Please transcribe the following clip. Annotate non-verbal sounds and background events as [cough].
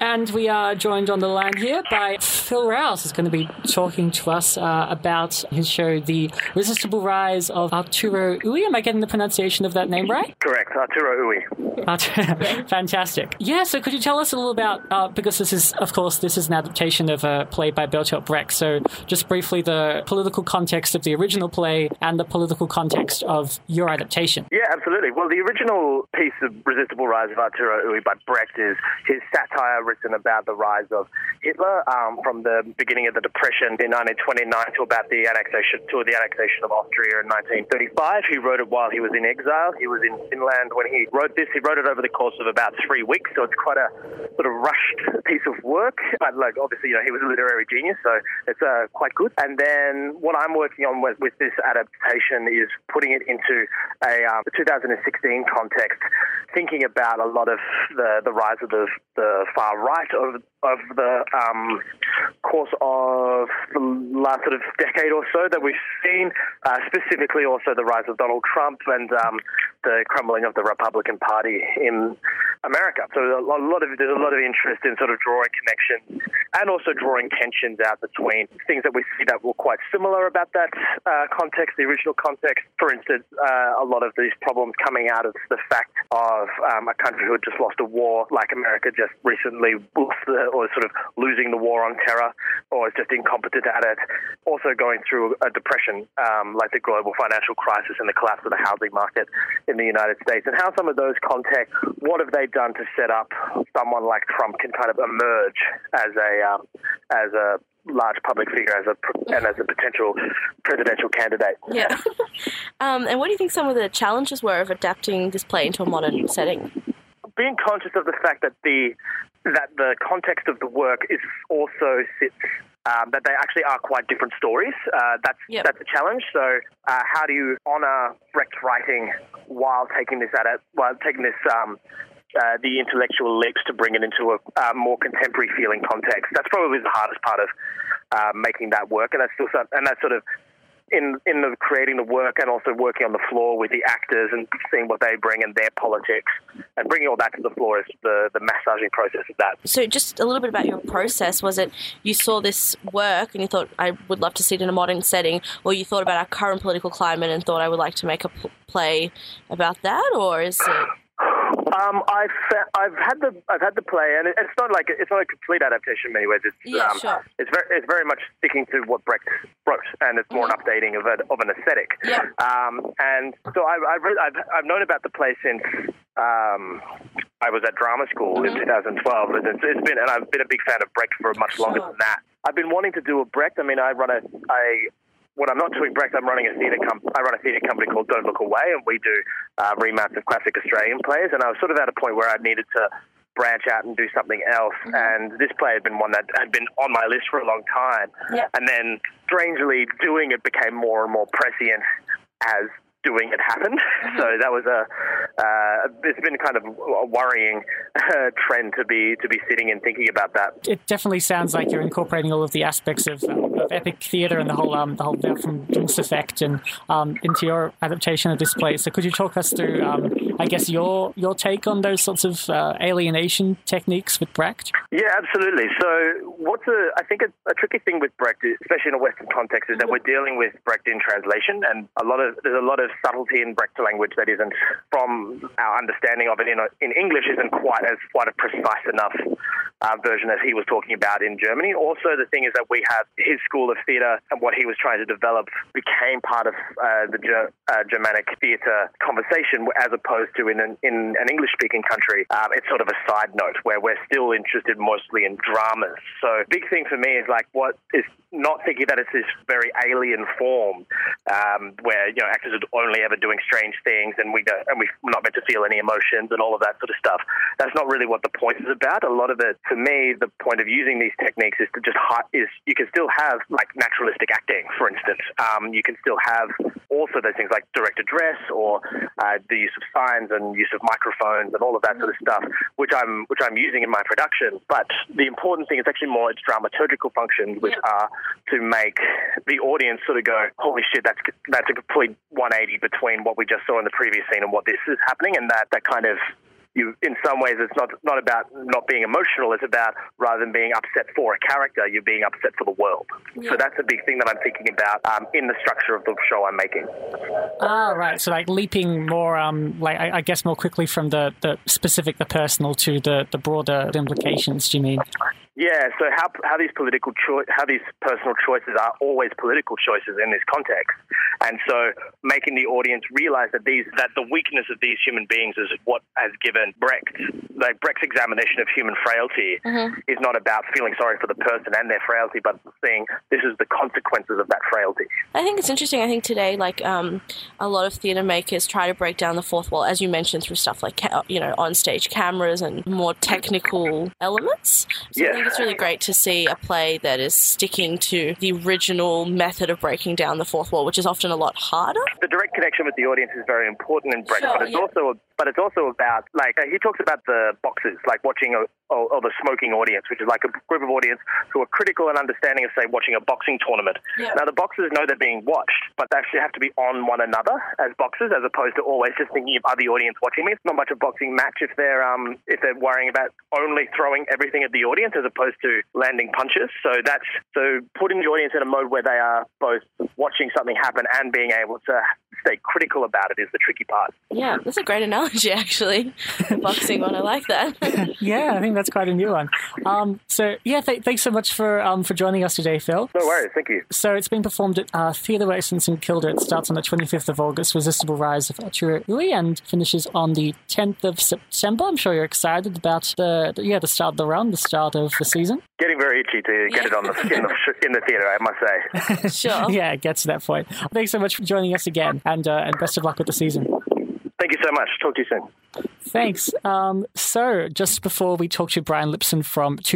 And we are joined on the line here by Phil Rouse, who's going to be talking to us uh, about his show, The Resistible Rise of Arturo Ui. Am I getting the pronunciation of that name right? Correct, Arturo Ui. [laughs] Fantastic. Yeah, so could you tell us a little about, uh, because this is, of course, this is an adaptation of a play by Bertolt Brecht, so just briefly the political context of the original play and the political context of your adaptation. Yeah, absolutely. Well, the original piece of Resistible Rise of Arturo Ui by Brecht is his satire written about the rise of Hitler um, from the beginning of the Depression in 1929 to about the annexation to the annexation of Austria in 1935. He wrote it while he was in exile. He was in Finland when he wrote this. He wrote it over the course of about three weeks, so it's quite a sort of rushed piece of work. But like obviously, you know, he was a literary genius, so it's uh, quite good. And then what I'm working on with, with this adaptation is putting it into a um, 2016 context, thinking about a lot of the, the rise of the, the far right of, of the um, course of the last sort of decade or so that we've seen, uh, specifically also the rise of Donald Trump and um, the crumbling of the Republican Party in America. So a lot of there's a lot of interest in sort of drawing connections and also drawing tensions out between things that we see that were quite similar about that uh, context, the original context. For instance, uh, a lot of these problems coming out of the fact of um, a country who had just lost a war, like America just recently or sort of losing the war on terror, or is just incompetent at it. Also going through a depression, um, like the global financial crisis and the collapse of the housing market in the United States, and how some of those contexts, what have they done to set up someone like Trump can kind of emerge as a um, as a large public figure as a and as a potential presidential candidate. Yeah. [laughs] um, and what do you think some of the challenges were of adapting this play into a modern setting? Being conscious of the fact that the that the context of the work is also sits um, that they actually are quite different stories. Uh, that's Yep. that's a challenge. So, uh, how do you honour Brecht writing while taking this at it, while taking this um, uh, the intellectual leaps to bring it into a more contemporary feeling context? That's probably the hardest part of uh, making that work, and that's still some, and that's sort of in in the creating the work and also working on the floor with the actors and seeing what they bring and their politics and bringing all that to the floor is the the massaging process of that. So, just a little bit about your process. Was it you saw this work and you thought, I would love to see it in a modern setting, or you thought about our current political climate and thought, I would like to make a pl- play about that, or is it? Um, I've I've had the I've had the play, and it's not like it's not a complete adaptation in many ways. It's Yeah, um, sure. it's very it's very much sticking to what Brecht wrote, and it's more an updating of a, of an aesthetic. Yeah. Um, and so I, I've, read, I've I've known about the play since um, I was at drama school in 2012. And it's, it's been and I've been a big fan of Brecht for much longer Sure. than that. I've been wanting to do a Brecht. I mean, I run a I when I'm not doing Brecht, I'm running a theatre com- I run a theatre company called Don't Look Away, and we do uh, remounts of classic Australian plays. And I was sort of at a point where I needed to branch out and do something else. And this play had been one that had been on my list for a long time. Yeah. And then, strangely, doing it became more and more prescient as doing it happened. [laughs] So that was a uh, it's been kind of a worrying uh, trend to be to be sitting and thinking about that. It definitely sounds like you're incorporating all of the aspects of, um, of epic theatre and the whole um, the whole Verfremdungseffekt and um, into your adaptation of this play. So could you talk us through, um, I guess, your your take on those sorts of uh, alienation techniques with Brecht? Yeah, absolutely. So, what's a I think a, a tricky thing with Brecht, especially in a Western context, is that we're dealing with Brecht in translation, and a lot of there's a lot of subtlety in Brecht language that isn't, from our understanding of it in in English, isn't quite as quite a precise enough uh, version as he was talking about in Germany. Also, the thing is that we have his school of theatre and what he was trying to develop became part of uh, the Ger- uh, Germanic theatre conversation, as opposed to in an, in an English speaking country, um, it's sort of a side note where we're still interested mostly in dramas. So, big thing for me is like what is not thinking that it's this very alien form um, where you know actors are only ever doing strange things and we don't, and we're not meant to feel any emotions and all of that sort of stuff. That's not really what the point is about. A lot of it, to me, the point of using these techniques is to just is you can still have like naturalistic acting, for instance. Um, you can still have also those things like direct address or uh, the use of signs and use of microphones and all of that sort of stuff, which I'm which I'm using in my production. But the important thing is actually more its dramaturgical functions, which are to make the audience sort of go, "Holy shit, that's that's a complete 180 between what we just saw in the previous scene and what this is happening," and that that kind of you in some ways it's not not about not being emotional. It's about rather than being upset for a character, you're being upset for the world. Yeah. So that's a big thing that I'm thinking about um, in the structure of the show I'm making. Ah, right. So like leaping more, um, like I, I guess more quickly from the, the specific, the personal to the, the broader implications. Do you mean? Yeah, so how, how these political how these personal choices are always political choices in this context, and so making the audience realize that these that the weakness of these human beings is what has given Brecht like Brecht's examination of human frailty is not about feeling sorry for the person and their frailty, but seeing this is the consequences of that frailty. I think it's interesting. I think today, like um, a lot of theatre makers try to break down the fourth wall, as you mentioned, through stuff like ca- you know on-stage cameras and more technical elements. So Yeah. It's really great to see a play that is sticking to the original method of breaking down the fourth wall, which is often a lot harder. the direct connection with the audience is very important in Brecht, Sure, but it's yeah. also but it's also about like uh, he talks about the boxes, like watching a or, or the smoking audience, which is like a group of audience who are critical and understanding of say watching a boxing tournament. Yeah. Now the boxers know they're being watched, but they actually have to be on one another as boxers, as opposed to always just thinking of are the audience watching me. It's not much of a boxing match if they're um if they're worrying about only throwing everything at the audience as opposed to landing punches. So that's so putting the audience in a mode where they are both watching something happen and being able to stay critical about it is the tricky part. Yeah, that's a great analogy, actually. The boxing one, I like that. [laughs] Yeah, I think that's quite a new one. Um, so yeah, th- thanks so much for um, for joining us today, Phil. No worries, thank you. So it's been performed at uh, Theatre Works in St Kilda. It starts on the 25th of August, Resistible Rise of Arturo Ui, and finishes on the 10th of September. I'm sure you're excited about the, the- yeah the start of the run, the start of the season. Getting very itchy to get it on the in the in the theatre, I must say. [laughs] Sure. Yeah, it gets to that point. Thanks so much for joining us again, and uh, and best of luck with the season. Thank you so much. Talk to you soon. Thanks. Um, so just before we talk to Brian Lipson from